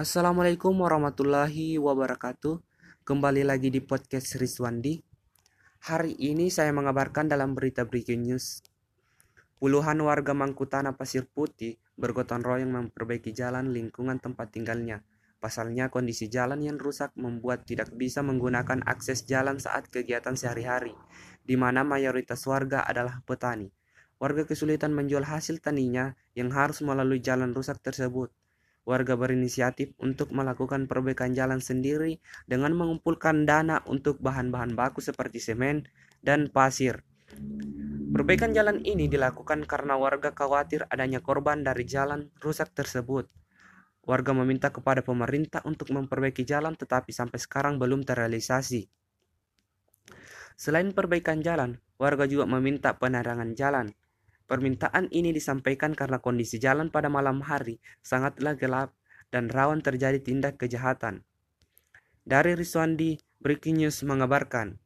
Assalamualaikum warahmatullahi wabarakatuh. Kembali lagi di podcast Rizwandi. Hari ini saya mengabarkan dalam berita breaking news. Puluhan warga Mangkutana Pasir Putih bergotong royong memperbaiki jalan lingkungan tempat tinggalnya. Pasalnya kondisi jalan yang rusak membuat tidak bisa menggunakan akses jalan saat kegiatan sehari-hari, di mana mayoritas warga adalah petani. Warga kesulitan menjual hasil taninya yang harus melalui jalan rusak tersebut warga berinisiatif untuk melakukan perbaikan jalan sendiri dengan mengumpulkan dana untuk bahan-bahan baku seperti semen dan pasir. Perbaikan jalan ini dilakukan karena warga khawatir adanya korban dari jalan rusak tersebut. Warga meminta kepada pemerintah untuk memperbaiki jalan tetapi sampai sekarang belum terrealisasi. Selain perbaikan jalan, warga juga meminta penerangan jalan. Permintaan ini disampaikan karena kondisi jalan pada malam hari sangatlah gelap dan rawan terjadi tindak kejahatan. Dari Riswandi, Breaking News mengabarkan.